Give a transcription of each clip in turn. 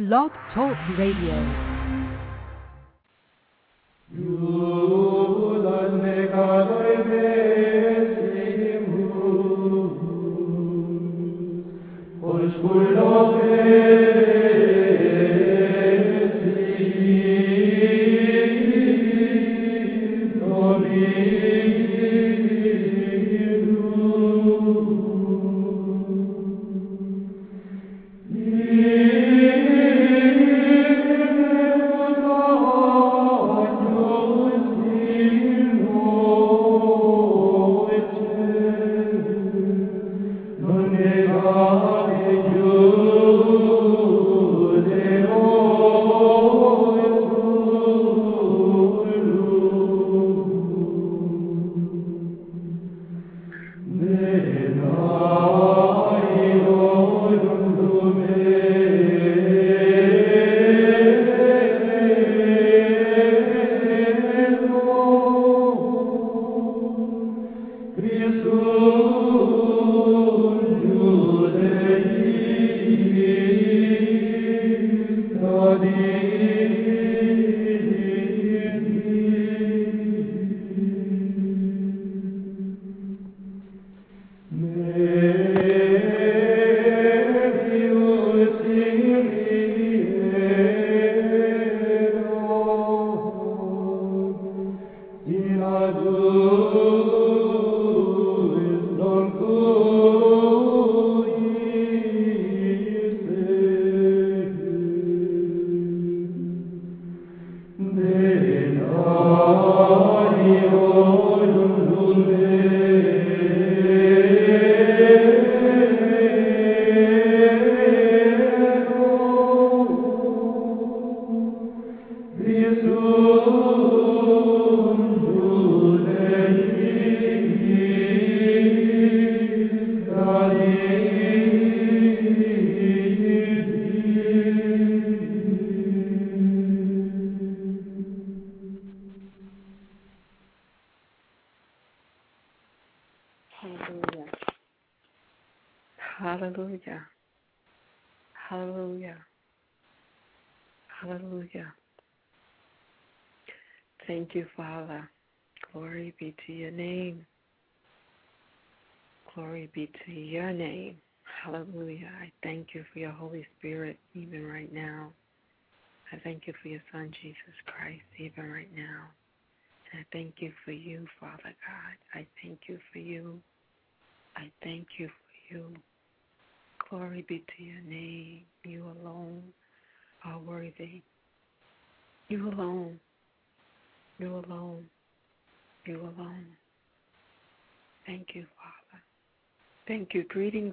Blog Talk Radio.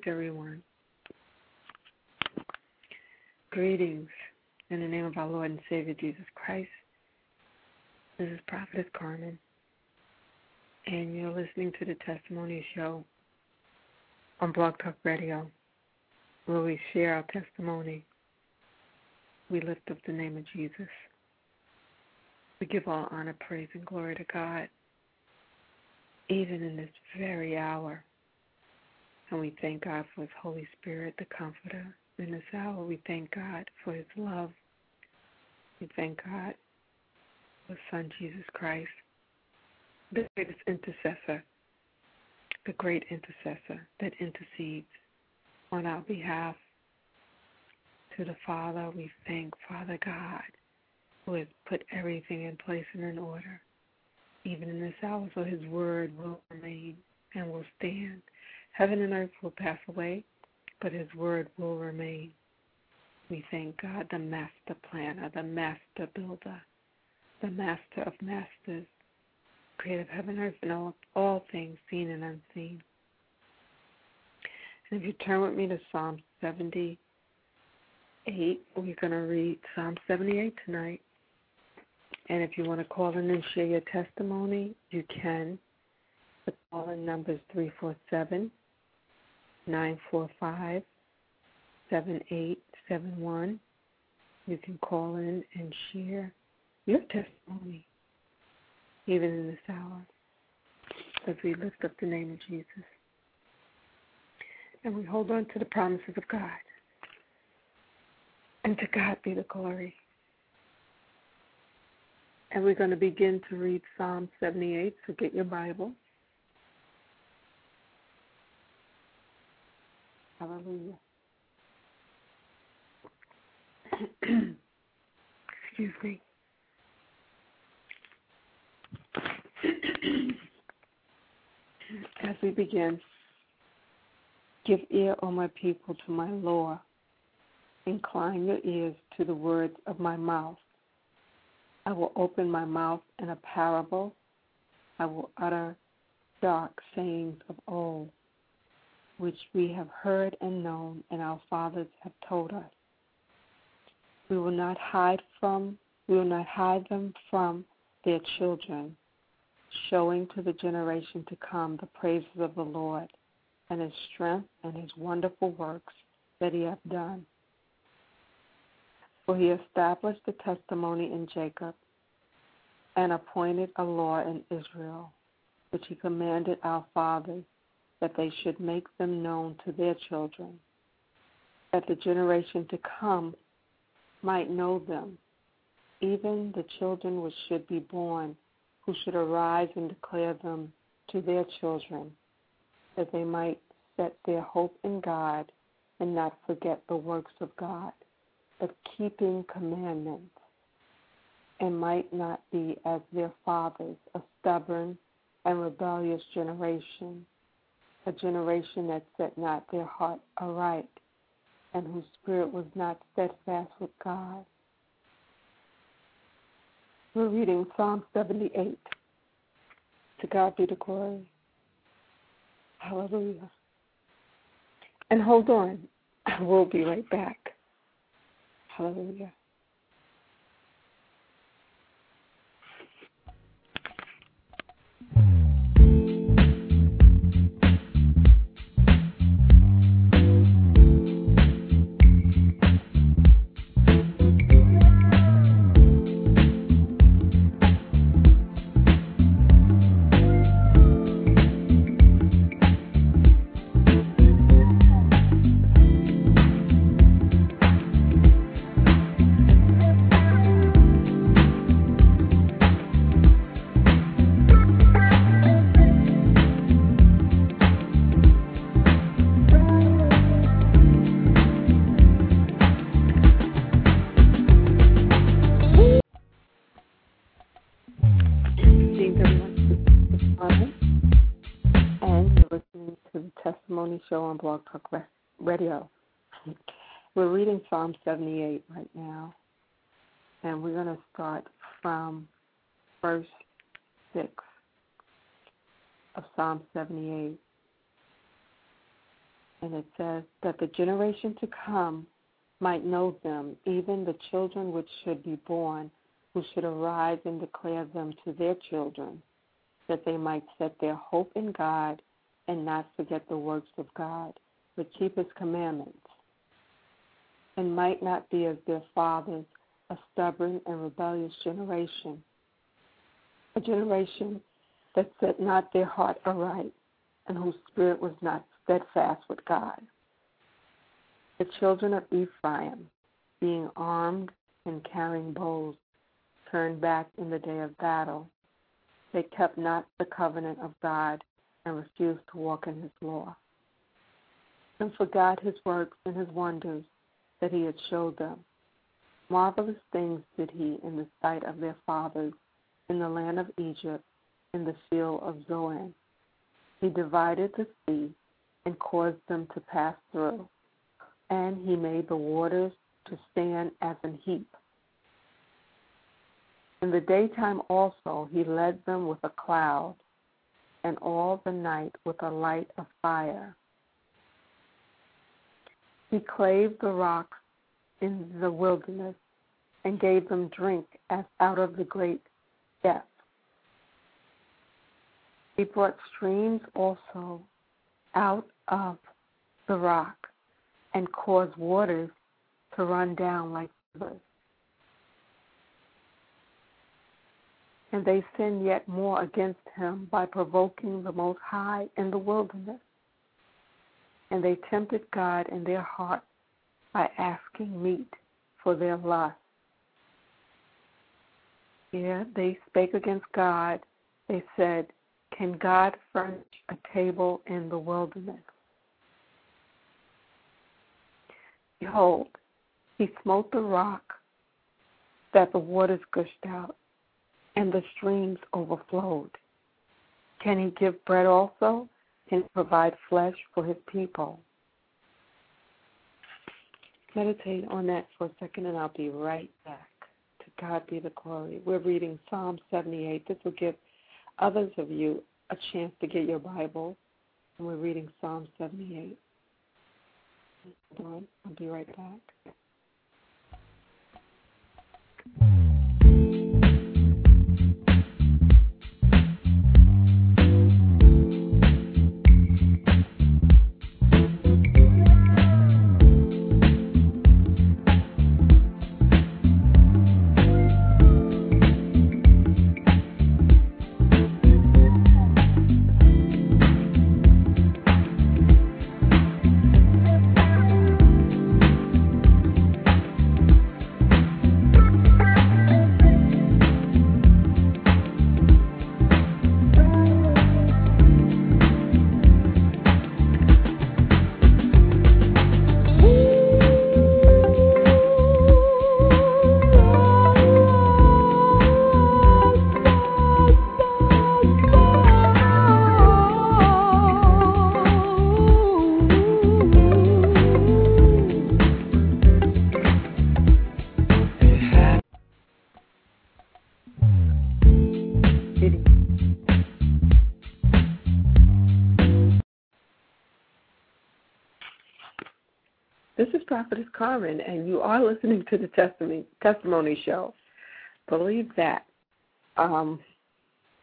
Everyone. Greetings in the name of our Lord and Savior Jesus Christ. This is Prophetess Carmen, and you're listening to the Testimony Show on Blog Talk Radio, where we share our testimony. We lift up the name of Jesus. We give all honor, praise, and glory to God, even in this very hour. And we thank God for His Holy Spirit, the Comforter. In this hour, we thank God for His love. We thank God for His Son, Jesus Christ, the greatest intercessor the great intercessor that intercedes on our behalf. To the Father, we thank Father God, who has put everything in place and in order, even in this hour, so His word will remain and will stand. Heaven and earth will pass away, but His word will remain. We thank God, the master planner, the master builder, the master of masters, creator of heaven, earth, and all, all things seen and unseen. And if you turn with me to Psalm 78, we're going to read Psalm 78 tonight. And if you want to call in and share your testimony, you can. The call in number is 347 945 7871. You can call in and share your testimony even in this hour, as we lift up the name of Jesus. And we hold on to the promises of God. And to God be the glory. And we're going to begin to read Psalm 78, so get your Bible. Hallelujah. Excuse me. As we begin, give ear, O my people, to my law. Incline your ears to the words of my mouth. I will open my mouth in a parable. I will utter dark sayings of old, which we have heard and known, and our fathers have told us. We will not hide from we will not hide them from their children, showing to the generation to come the praises of the Lord and his strength and his wonderful works that he hath done. For he established the testimony in Jacob and appointed a law in Israel, which he commanded our fathers that they should make them known to their children, that the generation to come might know them, even the children which should be born, who should arise and declare them to their children, that they might set their hope in God and not forget the works of God of keeping commandments, and might not be as their fathers, a stubborn and rebellious generation, a generation that set not their heart aright, and whose spirit was not steadfast with God. We're reading Psalm 78. To God be the glory. Hallelujah. And hold on, we'll be right back. Hallelujah. Show on Blog Talk Radio. We're reading Psalm 78 right now, and we're going to start from verse 6 of Psalm 78. And it says, That the generation to come might know them, even the children which should be born, who should arise and declare them to their children, that they might set their hope in God and not forget the works of God, but keep his commandments, and might not be as their fathers, a stubborn and rebellious generation, a generation that set not their heart aright, and whose spirit was not steadfast with God. The children of Ephraim, being armed and carrying bows, turned back in the day of battle. They kept not the covenant of God and refused to walk in his law, and forgot his works and his wonders that he had showed them. Marvelous things did he in the sight of their fathers in the land of Egypt, in the field of Zoan. He divided the sea and caused them to pass through, and he made the waters to stand as an heap. In the daytime also he led them with a cloud and all the night with a light of fire. He clave the rocks in the wilderness and gave them drink as out of the great depth. He brought streams also out of the rock and caused waters to run down like rivers. And they sinned yet more against him by provoking the Most High in the wilderness. And they tempted God in their hearts by asking meat for their lust. Yeah, they spake against God. They said, Can God furnish a table in the wilderness? Behold, he smote the rock that the waters gushed out and the streams overflowed. Can he give bread also? Can provide flesh for his people? Meditate on that for a second and I'll be right back. To God be the glory. We're reading Psalm 78. This will give others of you a chance to get your Bible. And we're reading Psalm 78. Hold on. I'll be right back. This is Prophetess Carmen, and you are listening to the testimony testimony show. Believe that. Um,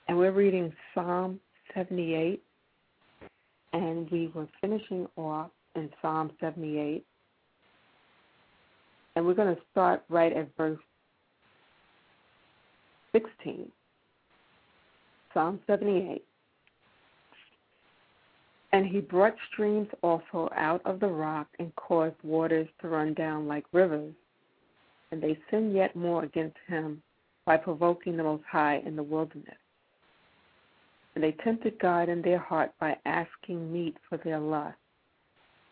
and we're reading Psalm 78, and we were finishing off in Psalm 78. And we're going to start right at verse 16. Psalm 78. And he brought streams also out of the rock and caused waters to run down like rivers. And they sinned yet more against him by provoking the Most High in the wilderness. And they tempted God in their heart by asking meat for their lust.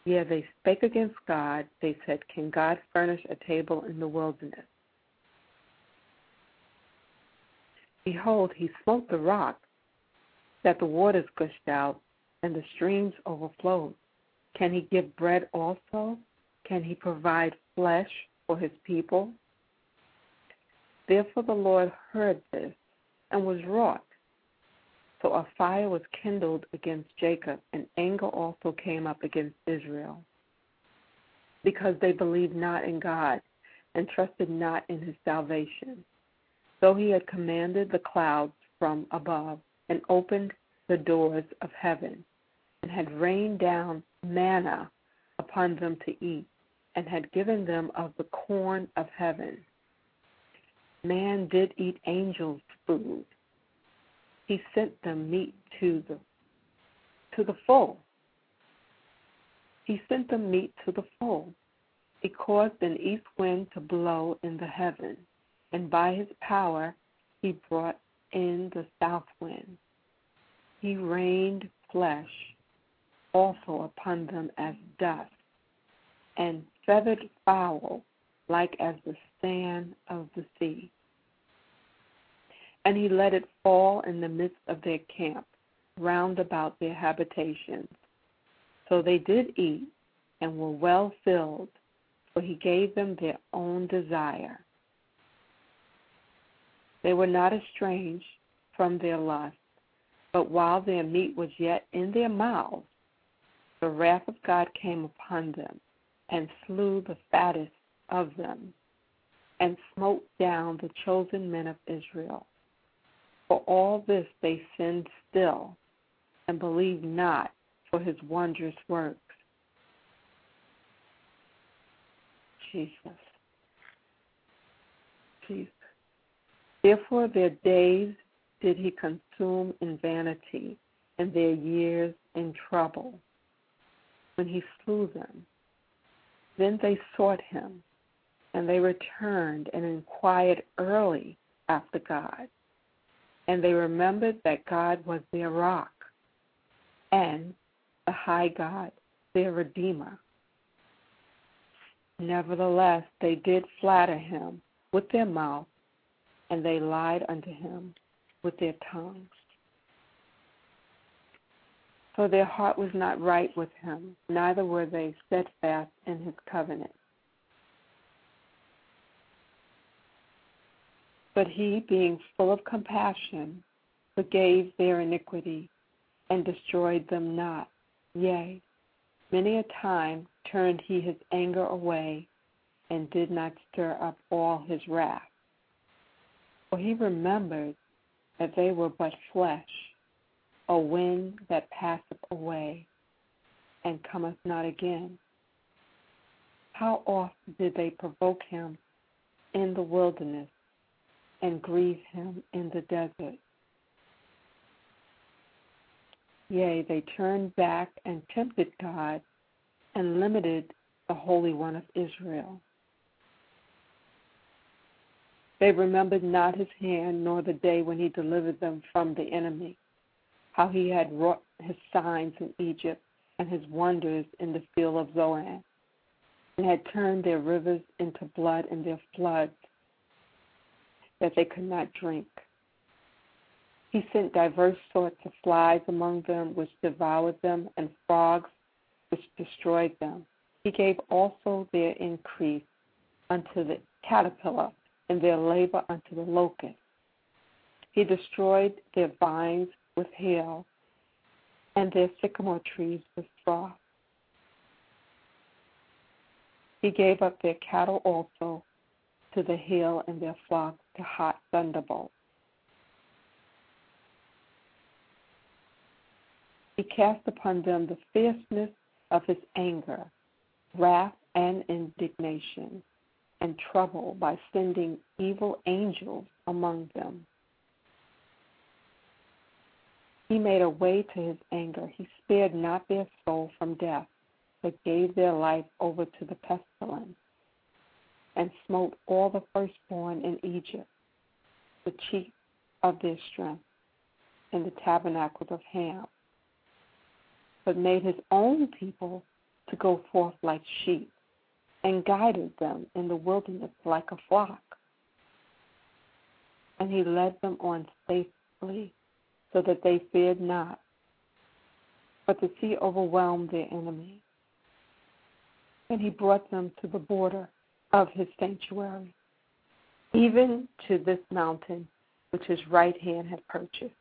Yea, they spake against God. They said, Can God furnish a table in the wilderness? Behold, he smote the rock, that the waters gushed out and the streams overflowed. Can he give bread also? Can he provide flesh for his people? Therefore the Lord heard this and was wroth. So a fire was kindled against Jacob, and anger also came up against Israel, because they believed not in God and trusted not in his salvation. Though he had commanded the clouds from above and opened the doors of heaven, and had rained down manna upon them to eat, and had given them of the corn of heaven. Man did eat angels' food. He sent them meat to the to the full. He sent them meat to the full. He caused an east wind to blow in the heaven, and by his power he brought in the south wind. He rained flesh also upon them as dust, and feathered fowl like as the sand of the sea. And he let it fall in the midst of their camp, round about their habitations. So they did eat and were well filled, for he gave them their own desire. They were not estranged from their lust, but while their meat was yet in their mouths, the wrath of God came upon them and slew the fattest of them and smote down the chosen men of Israel. For all this they sinned still and believed not for his wondrous works. Jesus. Jesus. Therefore their days did he consume in vanity, and their years in trouble when he slew them. Then they sought him, And they returned and inquired early after God. And they remembered that God was their rock and the high God, their Redeemer. Nevertheless, they did flatter him with their mouth, and they lied unto him with their tongues. For their heart was not right with him, neither were they steadfast in his covenant. But he, being full of compassion, forgave their iniquity and destroyed them not. Yea, many a time turned he his anger away and did not stir up all his wrath. For he remembered that they were but flesh, a wind that passeth away and cometh not again. How oft did they provoke him in the wilderness and grieve him in the desert? Yea, they turned back and tempted God and limited the Holy One of Israel. They remembered not his hand, nor the day when he delivered them from the enemy, how he had wrought his signs in Egypt and his wonders in the field of Zoan, and had turned their rivers into blood and their floods that they could not drink. He sent diverse sorts of flies among them, which devoured them, and frogs, which destroyed them. He gave also their increase unto the caterpillar and their labor unto the locust. He destroyed their vines with hail, and their sycamore trees with frost. He gave up their cattle also to the hail, and their flocks to hot thunderbolts. He cast upon them the fierceness of his anger, wrath, and indignation and trouble by sending evil angels among them. He made a way to his anger. He spared not their soul from death, but gave their life over to the pestilence, and smote all the firstborn in Egypt, the chief of their strength, in the tabernacles of Ham, but made his own people to go forth like sheep and guided them in the wilderness like a flock. And he led them on safely so that they feared not. But the sea overwhelmed their enemy. And he brought them to the border of his sanctuary, even to this mountain which his right hand had purchased.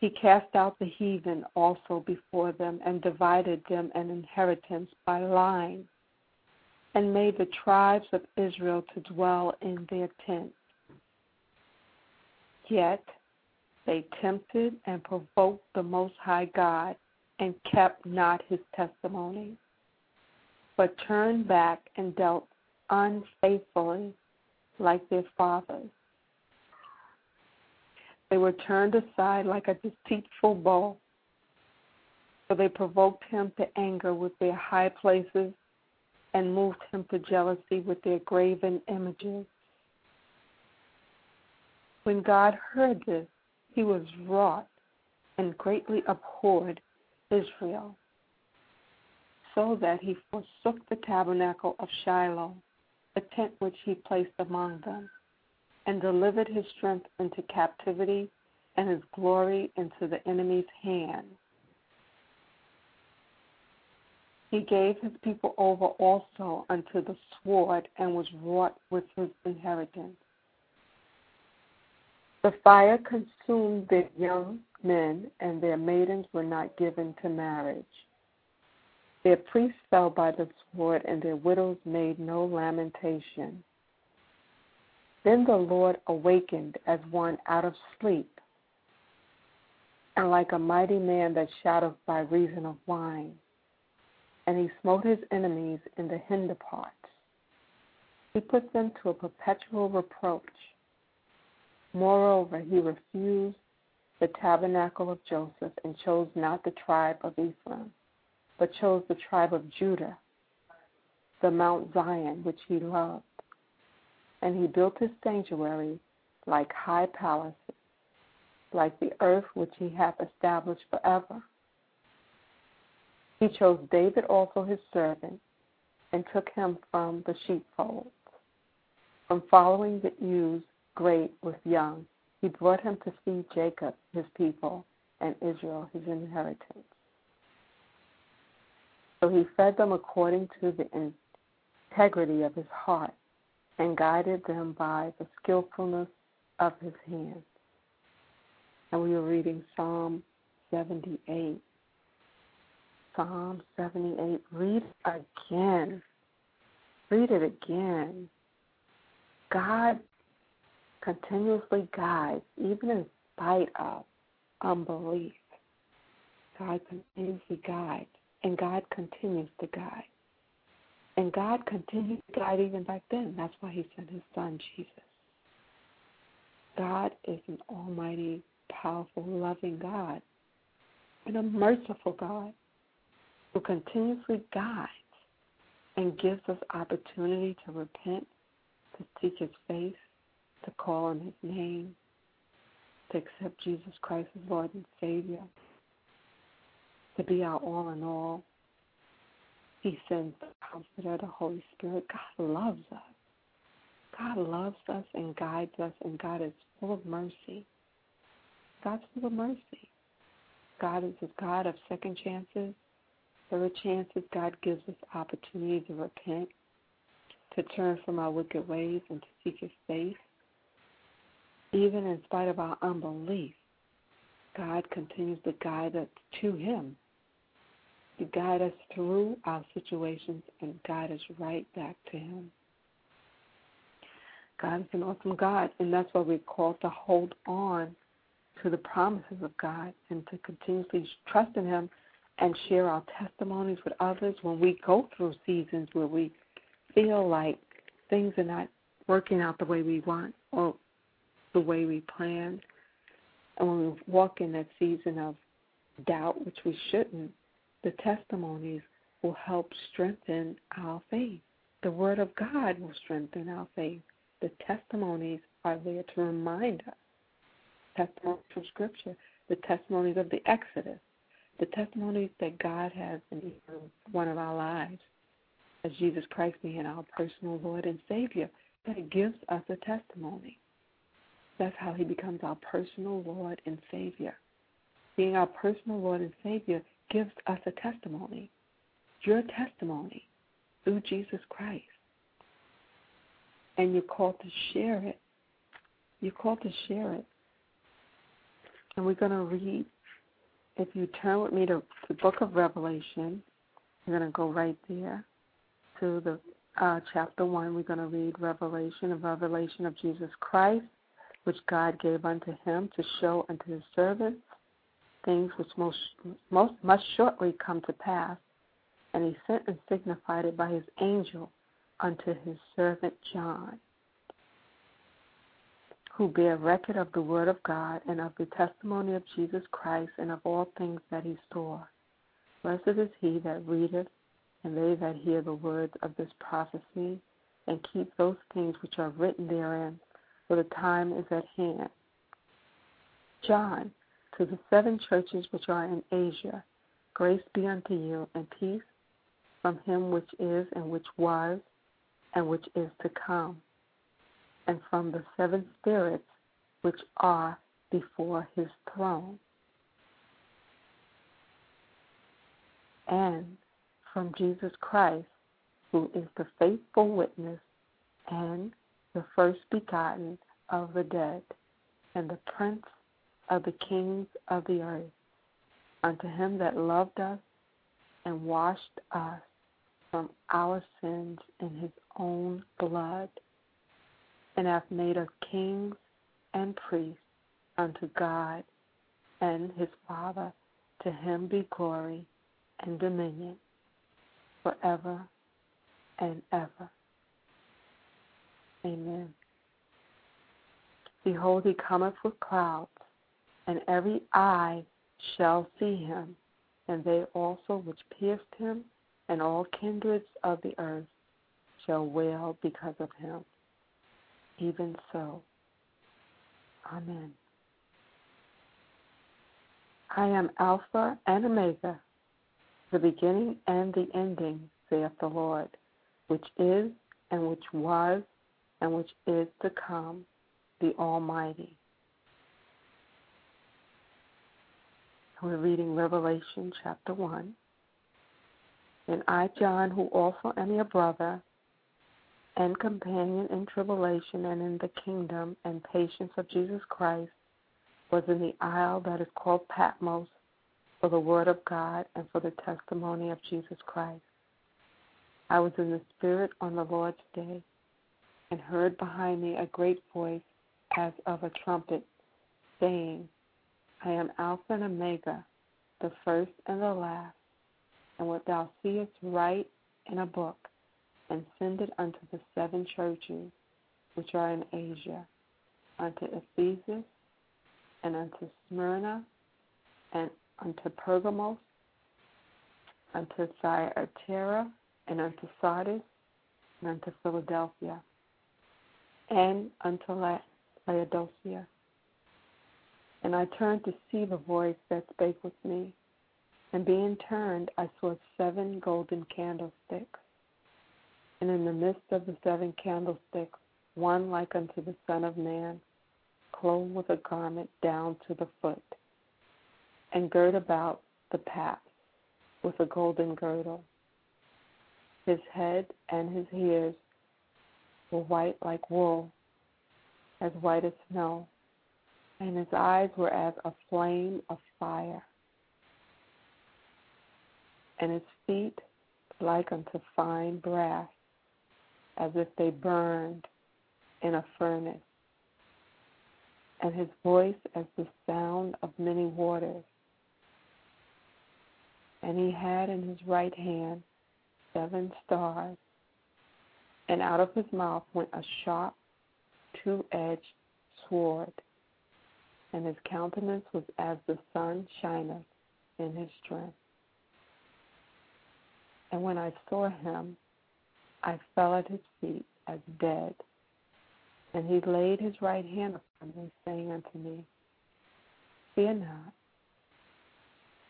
He cast out the heathen also before them, and divided them an inheritance by line, and made the tribes of Israel to dwell in their tents. Yet they tempted and provoked the Most High God, and kept not his testimony, but turned back and dealt unfaithfully like their fathers they were turned aside like a deceitful bow. For they provoked him to anger with their high places and moved him to jealousy with their graven images. When God heard this, he was wroth and greatly abhorred Israel, so that he forsook the tabernacle of Shiloh, the tent which he placed among them and delivered his strength into captivity and his glory into the enemy's hand. He gave his people over also unto the sword and was wrought with his inheritance. The fire consumed their young men, and their maidens were not given to marriage. Their priests fell by the sword, and their widows made no lamentation. Then the Lord awakened as one out of sleep, and like a mighty man that shouteth by reason of wine. And he smote his enemies in the hinder parts. He put them to a perpetual reproach. Moreover, he refused the tabernacle of Joseph and chose not the tribe of Ephraim, but chose the tribe of Judah the Mount Zion which he loved. And he built his sanctuary like high palaces, like the earth which he hath established forever. He chose David also his servant, and took him from the sheepfolds. From following the ewes great with young, he brought him to see Jacob his people, and Israel his inheritance. So he fed them according to the integrity of his heart, and guided them by the skillfulness of his hands. And we were reading Psalm 78. Psalm 78. Read again. Read it again. God continuously guides, even in spite of unbelief. God continuously guides, and God continues to guide. And God continued to guide even back then. That's why He sent His Son, Jesus. God is an almighty, powerful, loving God and a merciful God who continuously guides and gives us opportunity to repent, to seek His face, to call on His name, to accept Jesus Christ as Lord and Savior, to be our all in all. He sends the Comforter, the Holy Spirit. God loves us. God loves us and guides us, and God is full of mercy. God's full of mercy. God is a God of second chances, third chances. God gives us opportunity to repent, to turn from our wicked ways, and to seek His face. Even in spite of our unbelief, God continues to guide us to Him, to guide us through our situations and guide us right back to Him. God is an awesome God, and that's why we're called to hold on to the promises of God and to continuously trust in Him and share our testimonies with others when we go through seasons where we feel like things are not working out the way we want or the way we planned. And when we walk in that season of doubt, which we shouldn't, the testimonies will help strengthen our faith. The Word of God will strengthen our faith. The testimonies are there to remind us. Testimonies from Scripture, the testimonies of the Exodus, the testimonies that God has in each one of our lives, as Jesus Christ being our personal Lord and Savior, that gives us a testimony. That's how He becomes our personal Lord and Savior. Being our personal Lord and Savior gives us a testimony. Your testimony through Jesus Christ and you're called to share it. You're called to share it. And we're going to read, if you turn with me to the book of Revelation, we're going to go right there to the uh, chapter 1. We're going to read Revelation, a revelation of Jesus Christ, which God gave unto him to show unto his servants things which most, most must shortly come to pass. And he sent and signified it by his angel unto his servant John, who bear record of the word of God and of the testimony of Jesus Christ and of all things that he saw. Blessed is he that readeth, and they that hear the words of this prophecy, and keep those things which are written therein, for the time is at hand. John, to the seven churches which are in Asia, grace be unto you, and peace from him which is, and which was, and which is to come, and from the seven spirits which are before his throne, and from Jesus Christ, who is the faithful witness and the first begotten of the dead, and the prince of the kings of the earth, unto him that loved us and washed us from our sins in his own blood, and hath made us kings and priests unto God and his Father. To him be glory and dominion forever and ever. Amen. Behold, he cometh with clouds, and every eye shall see him, and they also which pierced him, and all kindreds of the earth shall wail because of him. Even so. Amen. I am Alpha and Omega, the beginning and the ending, saith the Lord, which is, and which was, and which is to come, the Almighty. We're reading Revelation chapter 1. And I, John, who also am your brother and companion in tribulation and in the kingdom and patience of Jesus Christ, was in the isle that is called Patmos for the word of God and for the testimony of Jesus Christ. I was in the Spirit on the Lord's day and heard behind me a great voice as of a trumpet saying, I am Alpha and Omega, the first and the last. And what thou seest, write in a book, and send it unto the seven churches which are in Asia, unto Ephesus, and unto Smyrna, and unto Pergamos, unto Thyatira, and unto Sardis, and unto Philadelphia, and unto Laodicea. And I turned to see the voice that spake with me. And being turned, I saw seven golden candlesticks. And in the midst of the seven candlesticks, one like unto the Son of Man, clothed with a garment down to the foot, and girt about the paps with a golden girdle. His head and his hairs were white like wool, as white as snow, and his eyes were as a flame of fire, and his feet like unto fine brass, as if they burned in a furnace, and his voice as the sound of many waters. And he had in his right hand seven stars, and out of his mouth went a sharp, two edged sword and his countenance was as the sun shineth in his strength. And when I saw him, I fell at his feet as dead. And he laid his right hand upon me, saying unto me, Fear not,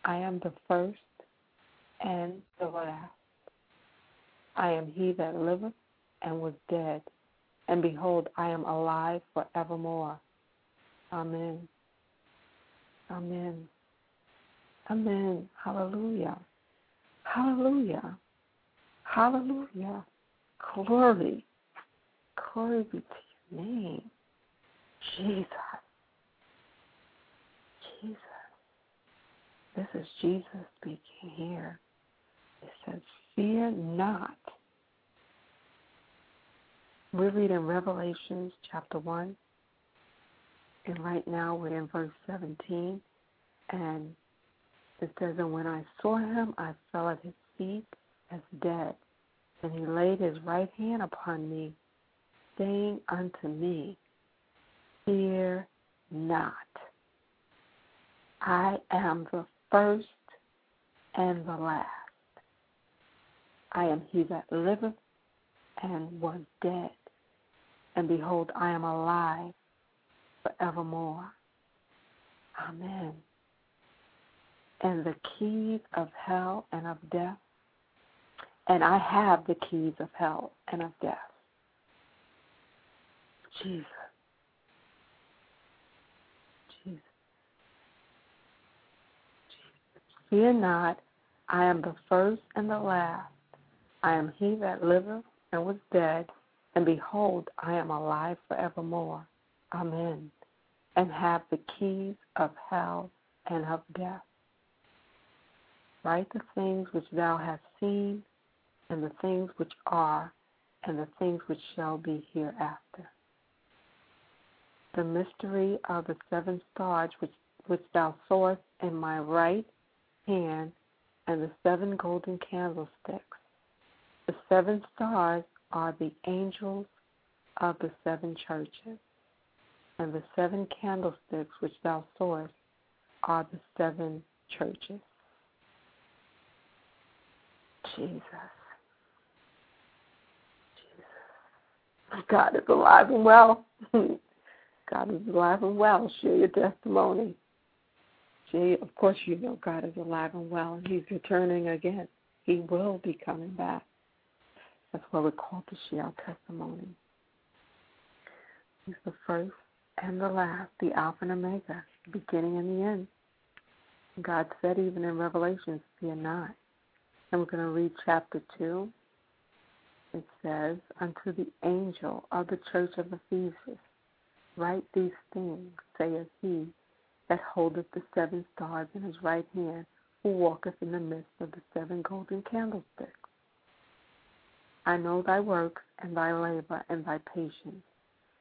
I am the first and the last. I am he that liveth and was dead, and behold, I am alive for evermore. Amen. Amen. Amen. Hallelujah. Hallelujah. Hallelujah. Glory. Glory be to your name. Jesus. Jesus. This is Jesus speaking here. It says, Fear not. We're reading Revelations chapter 1, and right now we're in verse 17. And it says, And when I saw him, I fell at his feet as dead. And he laid his right hand upon me, saying unto me, Fear not. I am the first and the last. I am he that liveth and was dead. And behold, I am alive forevermore. Amen. And the keys of hell and of death. And I have the keys of hell and of death. Jesus. Jesus. Fear not, I am the first and the last. I am he that liveth and was dead, and behold, I am alive forevermore. Amen. And have the keys of hell and of death. Write the things which thou hast seen, and the things which are, and the things which shall be hereafter. The mystery of the seven stars which, which thou sawest in my right hand, and the seven golden candlesticks. The seven stars are the angels of the seven churches and the seven candlesticks which thou sawest are the seven churches. Jesus. Jesus. God is alive and well. God is alive and well. Share your testimony. Share, of course, you know God is alive and well, and He's returning again. He will be coming back. That's why we're called to share our testimony. He's the first and the last, the Alpha and Omega, the beginning and the end. God said even in Revelations, fear not. And we're going to read chapter 2. It says, Unto the angel of the church of Ephesus, write these things, saith he that holdeth the seven stars in his right hand, who walketh in the midst of the seven golden candlesticks. I know thy works and thy labor and thy patience,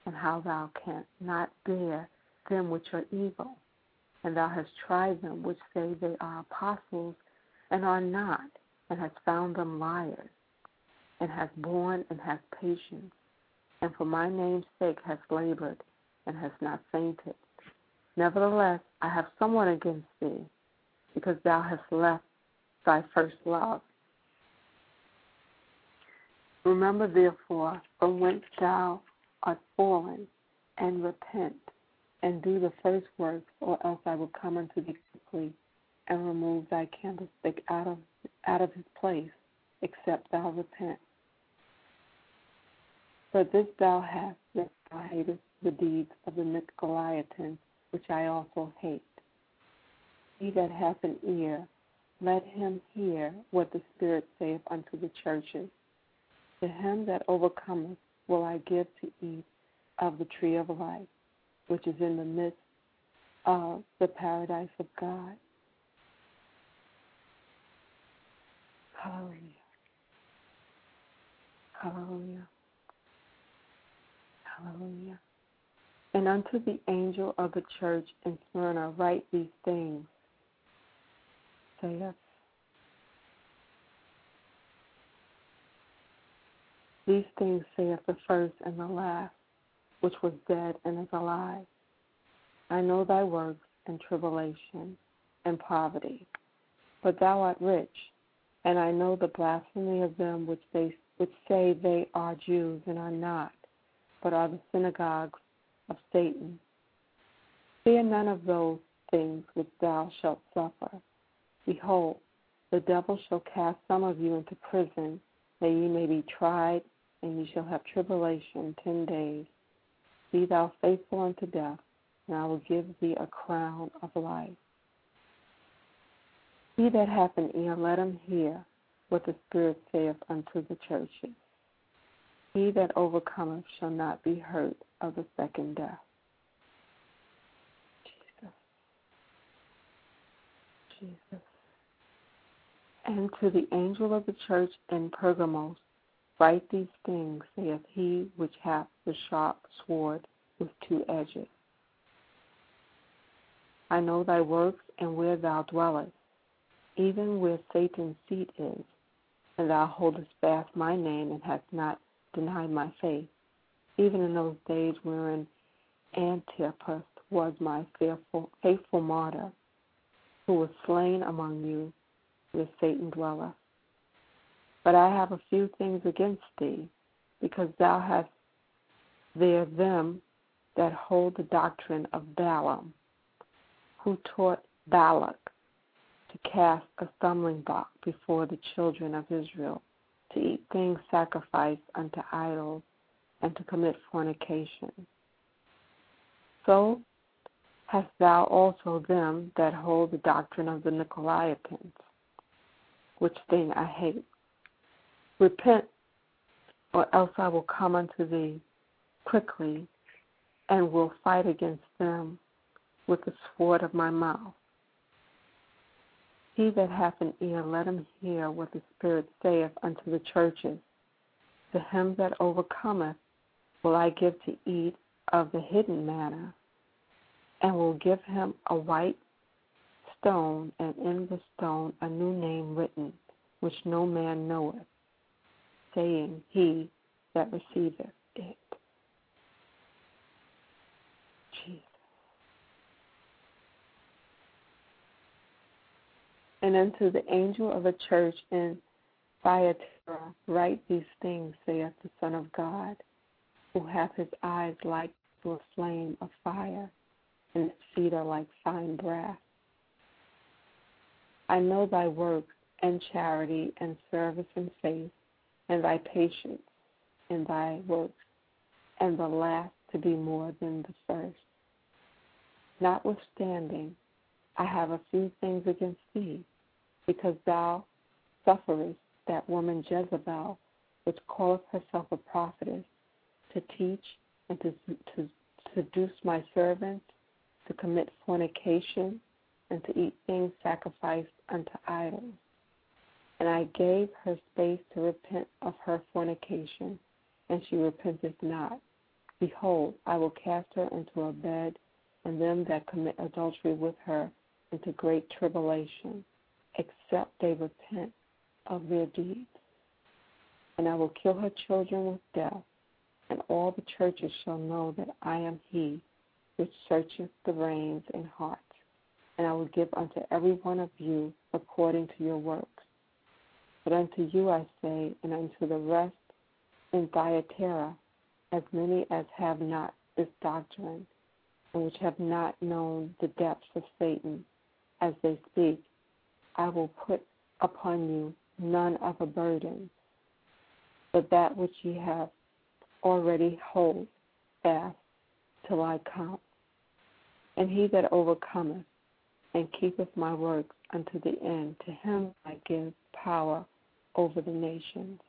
and how thou canst not bear them which are evil. And thou hast tried them which say they are apostles and are not, and hast found them liars, and hast borne and hast patience, and for my name's sake hast labored and hast not fainted. Nevertheless, I have somewhat against thee, because thou hast left thy first love. Remember therefore from whence thou art fallen, and repent, and do the first works, or else I will come unto thee quickly, and remove thy candlestick out of out of his place, except thou repent. For this thou hast, that thou hatest the deeds of the Nicolaitans, which I also hate. He that hath an ear, let him hear what the Spirit saith unto the churches. To him that overcometh will I give to eat of the tree of life, which is in the midst of the paradise of God. Hallelujah. Hallelujah. Hallelujah. And unto the angel of the church in Smyrna write these things, saith These things saith the first and the last, which was dead and is alive. I know thy works and tribulation and poverty, but thou art rich, and I know the blasphemy of them which they which say they are Jews and are not, but are the synagogues of Satan. Fear none of those things which thou shalt suffer. Behold, the devil shall cast some of you into prison, that ye may be tried, and ye shall have tribulation ten days. Be thou faithful unto death, and I will give thee a crown of life. He that hath an ear, let him hear what the Spirit saith unto the churches. He that overcometh shall not be hurt of the second death. Jesus. Jesus. And to the angel of the church in Pergamos, write these things, saith he which hath the sharp sword with two edges. I know thy works and where thou dwellest, even where Satan's seat is, and thou holdest fast my name and hast not denied my faith, even in those days wherein Antipas was my faithful, faithful martyr, who was slain among you where Satan dwelleth. But I have a few things against thee, because thou hast there them that hold the doctrine of Balaam, who taught Balak to cast a stumbling block before the children of Israel, to eat things sacrificed unto idols, and to commit fornication. So hast thou also them that hold the doctrine of the Nicolaitans, which thing I hate. Repent, or else I will come unto thee quickly, and will fight against them with the sword of my mouth. He that hath an ear, let him hear what the Spirit saith unto the churches. To him that overcometh will I give to eat of the hidden manna, and will give him a white stone, and in the stone a new name written, which no man knoweth, saying, He that receiveth it. Jesus. And unto the angel of a church in Thyatira write these things, saith the Son of God, who hath his eyes like to a flame of fire, and his feet are like fine brass. I know thy works and charity and service and faith, and thy patience and thy works, and the last to be more than the first. Notwithstanding, I have a few things against thee, because thou sufferest that woman Jezebel, which calleth herself a prophetess, to teach and to, to seduce my servants, to commit fornication, and to eat things sacrificed unto idols. And I gave her space to repent of her fornication, and she repenteth not. Behold, I will cast her into a bed, and them that commit adultery with her into great tribulation, except they repent of their deeds. And I will kill her children with death, and all the churches shall know that I am he which searcheth the reins and hearts. And I will give unto every one of you according to your works. But unto you I say, and unto the rest in Thyatira, as many as have not this doctrine, and which have not known the depths of Satan, as they speak, I will put upon you none of a burden, but that which ye have already hold fast till I come. And he that overcometh and keepeth my works unto the end, to him I give power over the nations.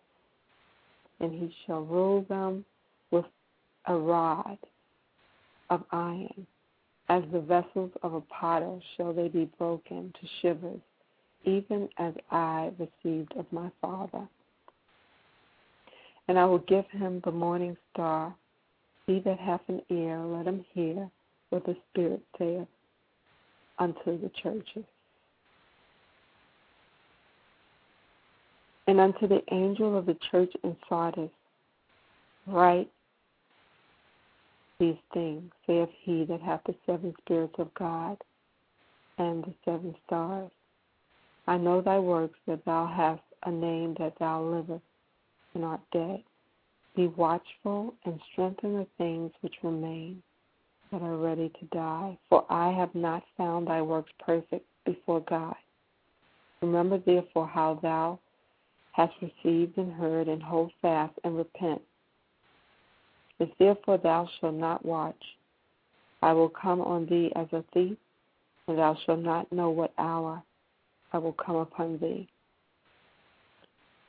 And he shall rule them with a rod of iron. As the vessels of a potter shall they be broken to shivers, even as I received of my Father. And I will give him the morning star. He that hath an ear, let him hear what the Spirit saith unto the churches. And unto the angel of the church in Sardis, write these things, saith he that hath the seven spirits of God and the seven stars. I know thy works, that thou hast a name that thou livest and art dead. Be watchful and strengthen the things which remain that are ready to die, for I have not found thy works perfect before God. Remember therefore how thou hast received and heard, and hold fast and repent. If therefore thou shalt not watch, I will come on thee as a thief, and thou shalt not know what hour I will come upon thee.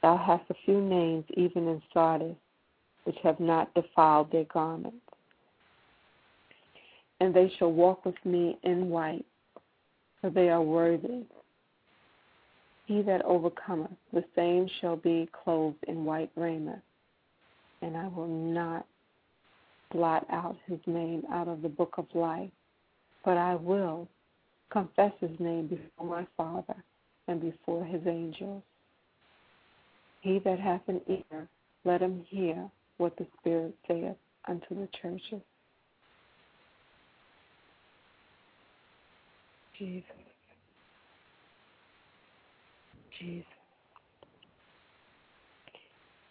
Thou hast a few names even in Sardis, which have not defiled their garments. And they shall walk with me in white, for they are worthy. He that overcometh, the same shall be clothed in white raiment, and I will not blot out his name out of the book of life, but I will confess his name before my Father and before his angels. He that hath an ear, let him hear what the Spirit saith unto the churches. Jesus. Jesus.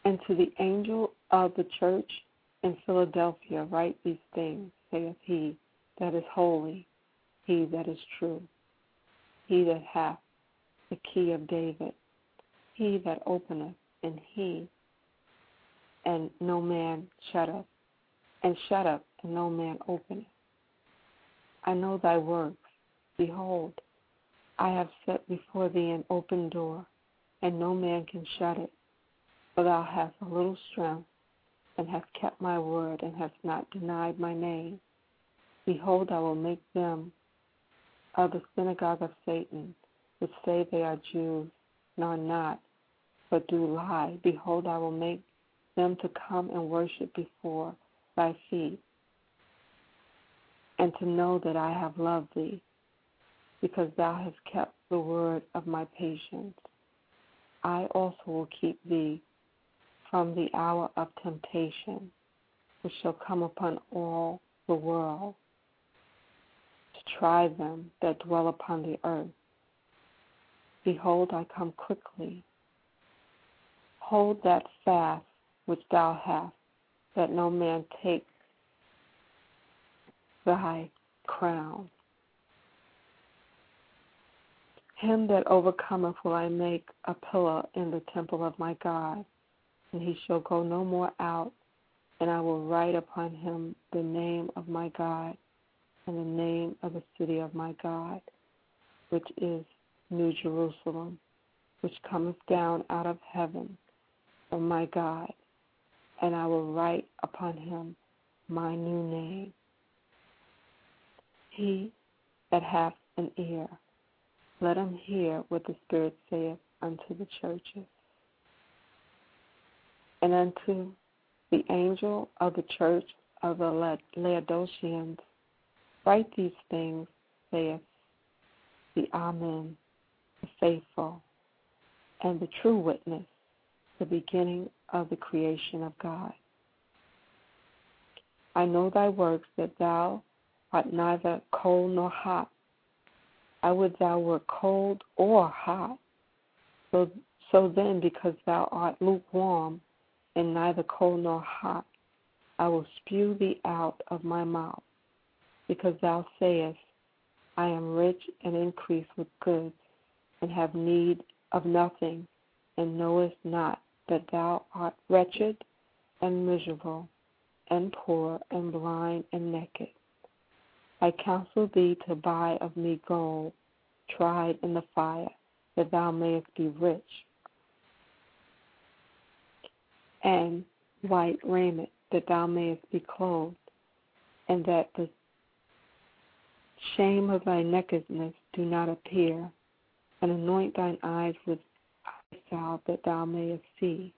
And to the angel of the church in Philadelphia write these things, saith he that is holy, he that is true, he that hath the key of David, he that openeth, and he, and no man shutteth, and shutteth, and no man openeth. I know thy works. Behold, I have set before thee an open door, and no man can shut it. For thou hast a little strength, and hast kept my word, and hast not denied my name. Behold, I will make them of the synagogue of Satan, which say they are Jews, nor not, but do lie. Behold, I will make them to come and worship before thy feet, and to know that I have loved thee, because thou hast kept the word of my patience. I also will keep thee from the hour of temptation, which shall come upon all the world to try them that dwell upon the earth. Behold, I come quickly. Hold that fast which thou hast that no man take thy crown. Him that overcometh will I make a pillar in the temple of my God, and he shall go no more out, and I will write upon him the name of my God and the name of the city of my God, which is New Jerusalem, which cometh down out of heaven from my God, and I will write upon him my new name. He that hath an ear, let him hear what the Spirit saith unto the churches. And unto the angel of the church of the Laodiceans, write these things, saith the Amen, the faithful, and the true witness, the beginning of the creation of God. I know thy works that thou art neither cold nor hot. I would thou wert cold or hot. So, so then, because thou art lukewarm and neither cold nor hot, I will spew thee out of my mouth. Because thou sayest, I am rich and increase with goods, and have need of nothing, and knowest not that thou art wretched and miserable, and poor, and blind, and naked. I counsel thee to buy of me gold tried in the fire, that thou mayest be rich, and white raiment, that thou mayest be clothed, and that the shame of thy nakedness do not appear, and anoint thine eyes with eye salve, that thou mayest see.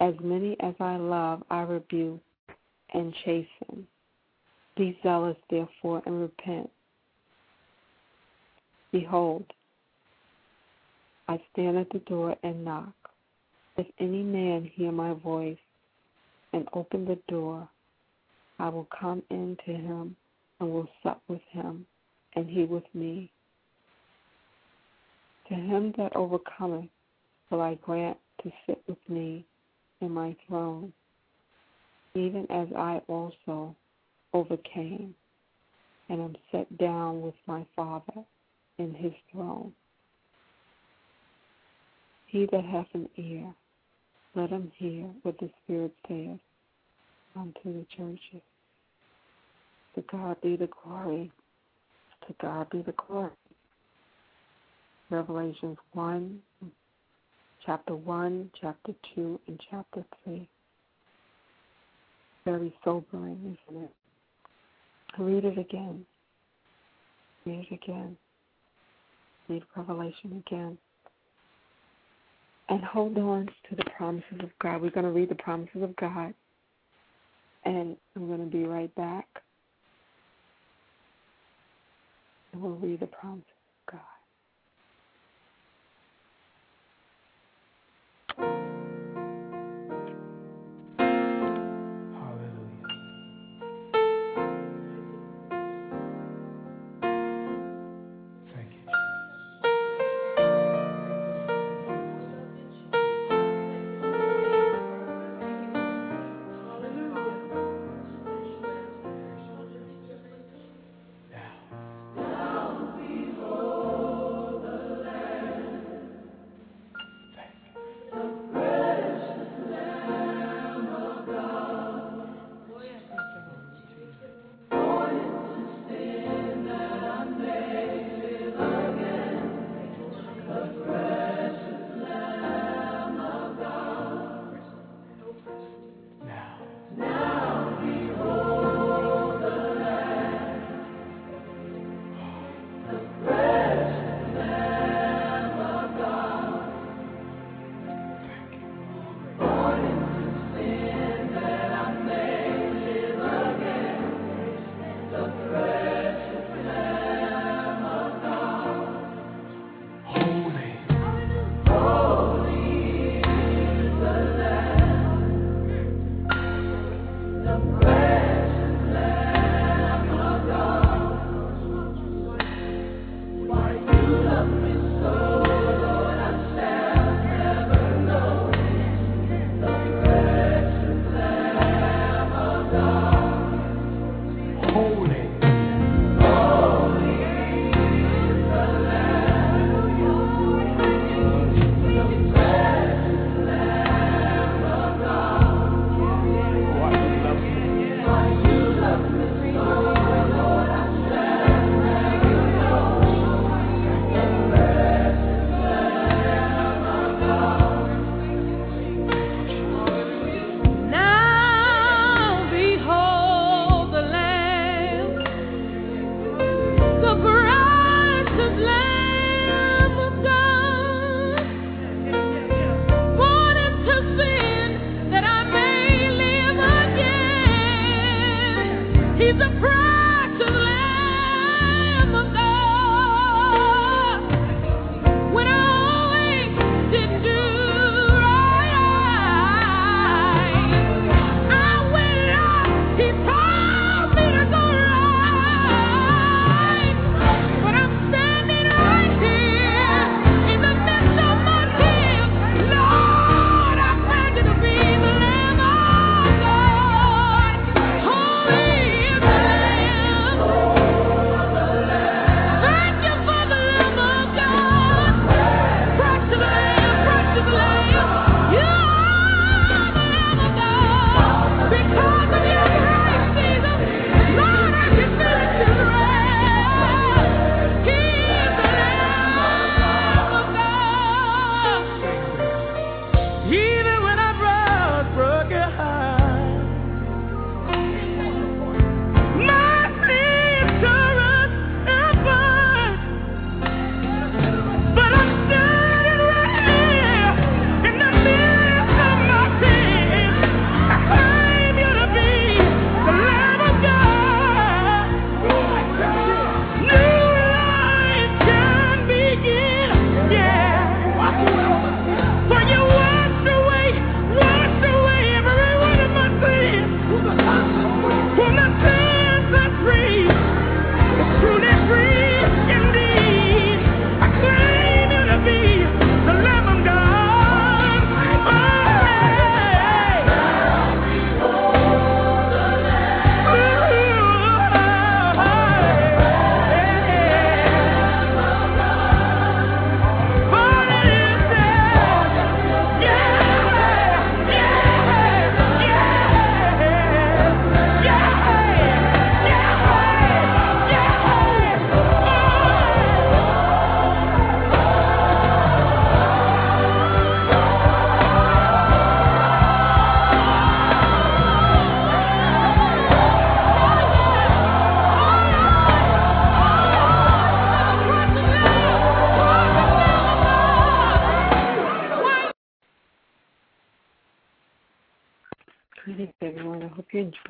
As many as I love, I rebuke and chasten. Be zealous, therefore, and repent. Behold, I stand at the door and knock. If any man hear my voice and open the door, I will come in to him and will sup with him, and he with me. To him that overcometh will I grant to sit with me in my throne, even as I also overcame and am set down with my Father in his throne. He that hath an ear, let him hear what the Spirit saith unto the churches. To God be the glory. To God be the glory. Revelations 1, chapter 1, chapter 2, and chapter 3. Very sobering, isn't it? Read it again. Read it again. Read Revelation again. And hold on to the promises of God. We're going to read the promises of God. And I'm going to be right back. And we'll read the promises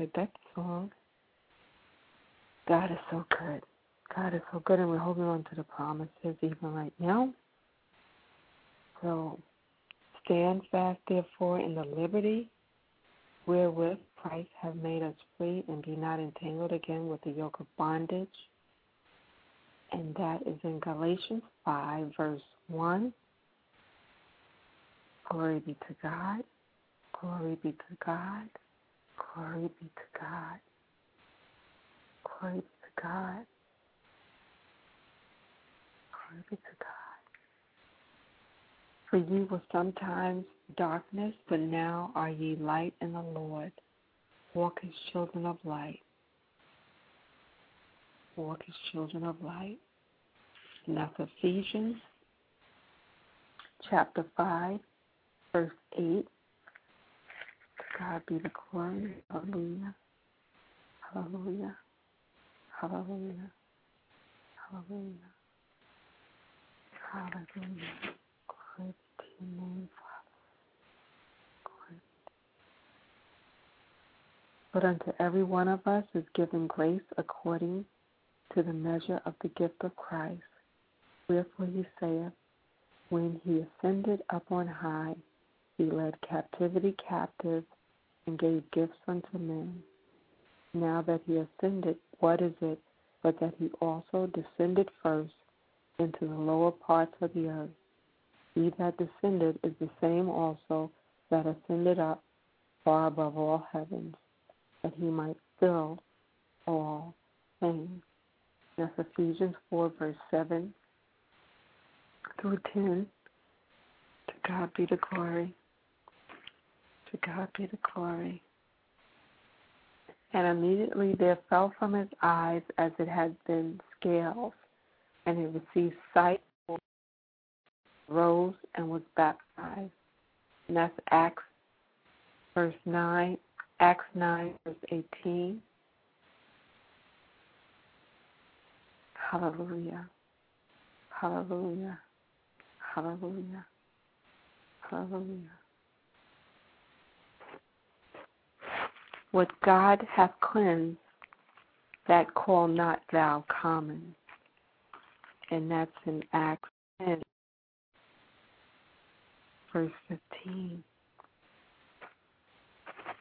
enjoyed that song. God is so good. God is so good, and we're holding on to the promises even right now. So stand fast, therefore, in the liberty wherewith Christ hath made us free, and be not entangled again with the yoke of bondage. And that is in Galatians 5, verse 1. Glory be to God. Glory be to God. Glory be to God. Glory be to God. Glory be to God. For ye were sometimes darkness, but now are ye light in the Lord. Walk as children of light. Walk as children of light. And that's Ephesians chapter 5, verse 8 God be the glory. Hallelujah. Hallelujah. Hallelujah. Hallelujah. Hallelujah. Glory to your name, Father. Glory. But unto every one of us is given grace according to the measure of the gift of Christ. Wherefore he saith, When he ascended up on high, he led captivity captive and gave gifts unto men. Now that he ascended, what is it but that he also descended first into the lower parts of the earth? He that descended is the same also that ascended up far above all heavens, that he might fill all things. That's Ephesians 4, verse 7 through 10. To God be the glory. To God be the glory. And immediately there fell from his eyes as it had been scales, and he received sight, rose, and was baptized. And that's Acts verse 9, Acts 9, verse 18. Hallelujah. Hallelujah. Hallelujah. Hallelujah. What God hath cleansed, that call not thou common. And that's in Acts 10, verse 15.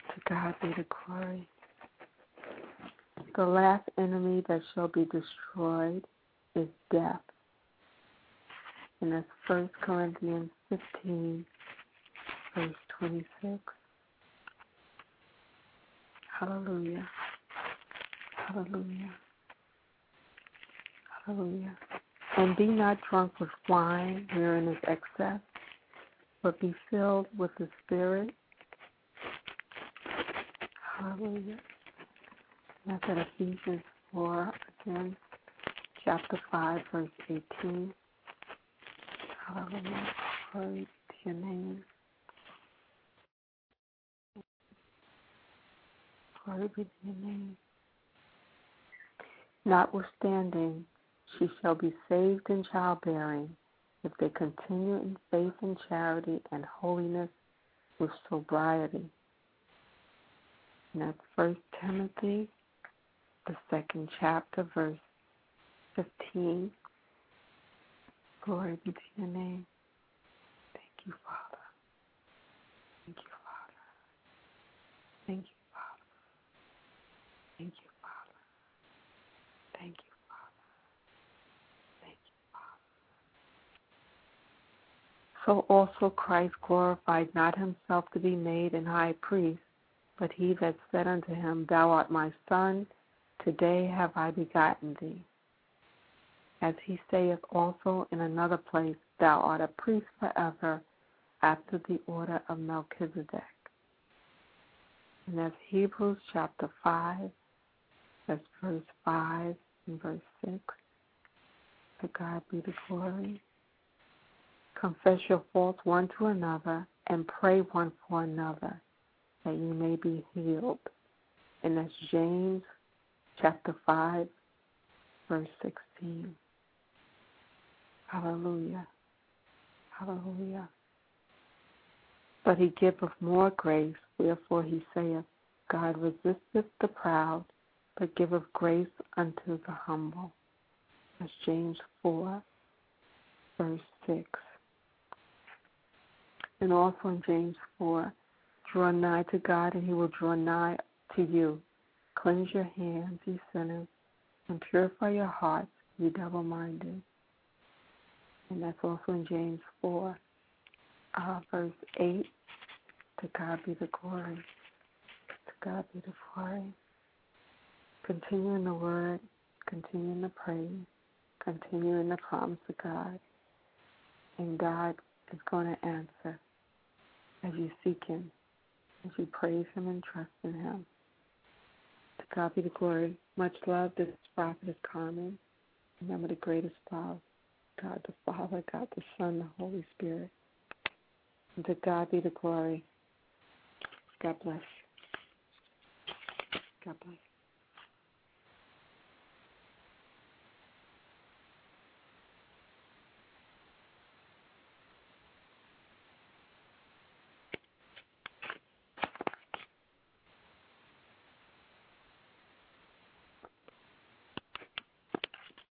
To God be the glory. The last enemy that shall be destroyed is death. And that's 1 Corinthians 15, verse 26. Hallelujah. Hallelujah. Hallelujah. And be not drunk with wine, wherein is excess, but be filled with the Spirit. Hallelujah. That's at Ephesians 4, again, chapter 5, verse 18. Hallelujah. To your name. Glory be to your name. Notwithstanding, she shall be saved in childbearing if they continue in faith and charity and holiness with sobriety. And that's First Timothy, the second chapter, verse 15. Glory be to your name. Thank you, Father. Thank you, Father. Thank you, Father. Thank you, Father. Thank you, Father. Thank you, Father. So also Christ glorified not himself to be made an high priest, but he that said unto him, Thou art my son, today have I begotten thee as he saith also in another place, Thou art a priest forever after the order of Melchizedek. And that's Hebrews chapter 5, that's verse 5 and verse 6. To God be the glory. Confess your faults one to another and pray one for another that you may be healed. And that's James chapter 5, verse 16. Hallelujah. Hallelujah. But he giveth more grace, wherefore he saith, God resisteth the proud, but giveth grace unto the humble. That's James 4, verse 6. And also in James 4, draw nigh to God, and he will draw nigh to you. Cleanse your hands, ye sinners, and purify your hearts, ye double minded and that's also in James 4, uh, verse 8. To God be the glory. To God be the glory. Continue in the word, continue in the praise, continue in the promise of God. And God is going to answer as you seek Him, as you praise Him and trust in Him. To God be the glory. Much love. This Prophetess Carmen. Remember the greatest love God the Father, God the Son, the Holy Spirit. And to God be the glory. God bless. God bless.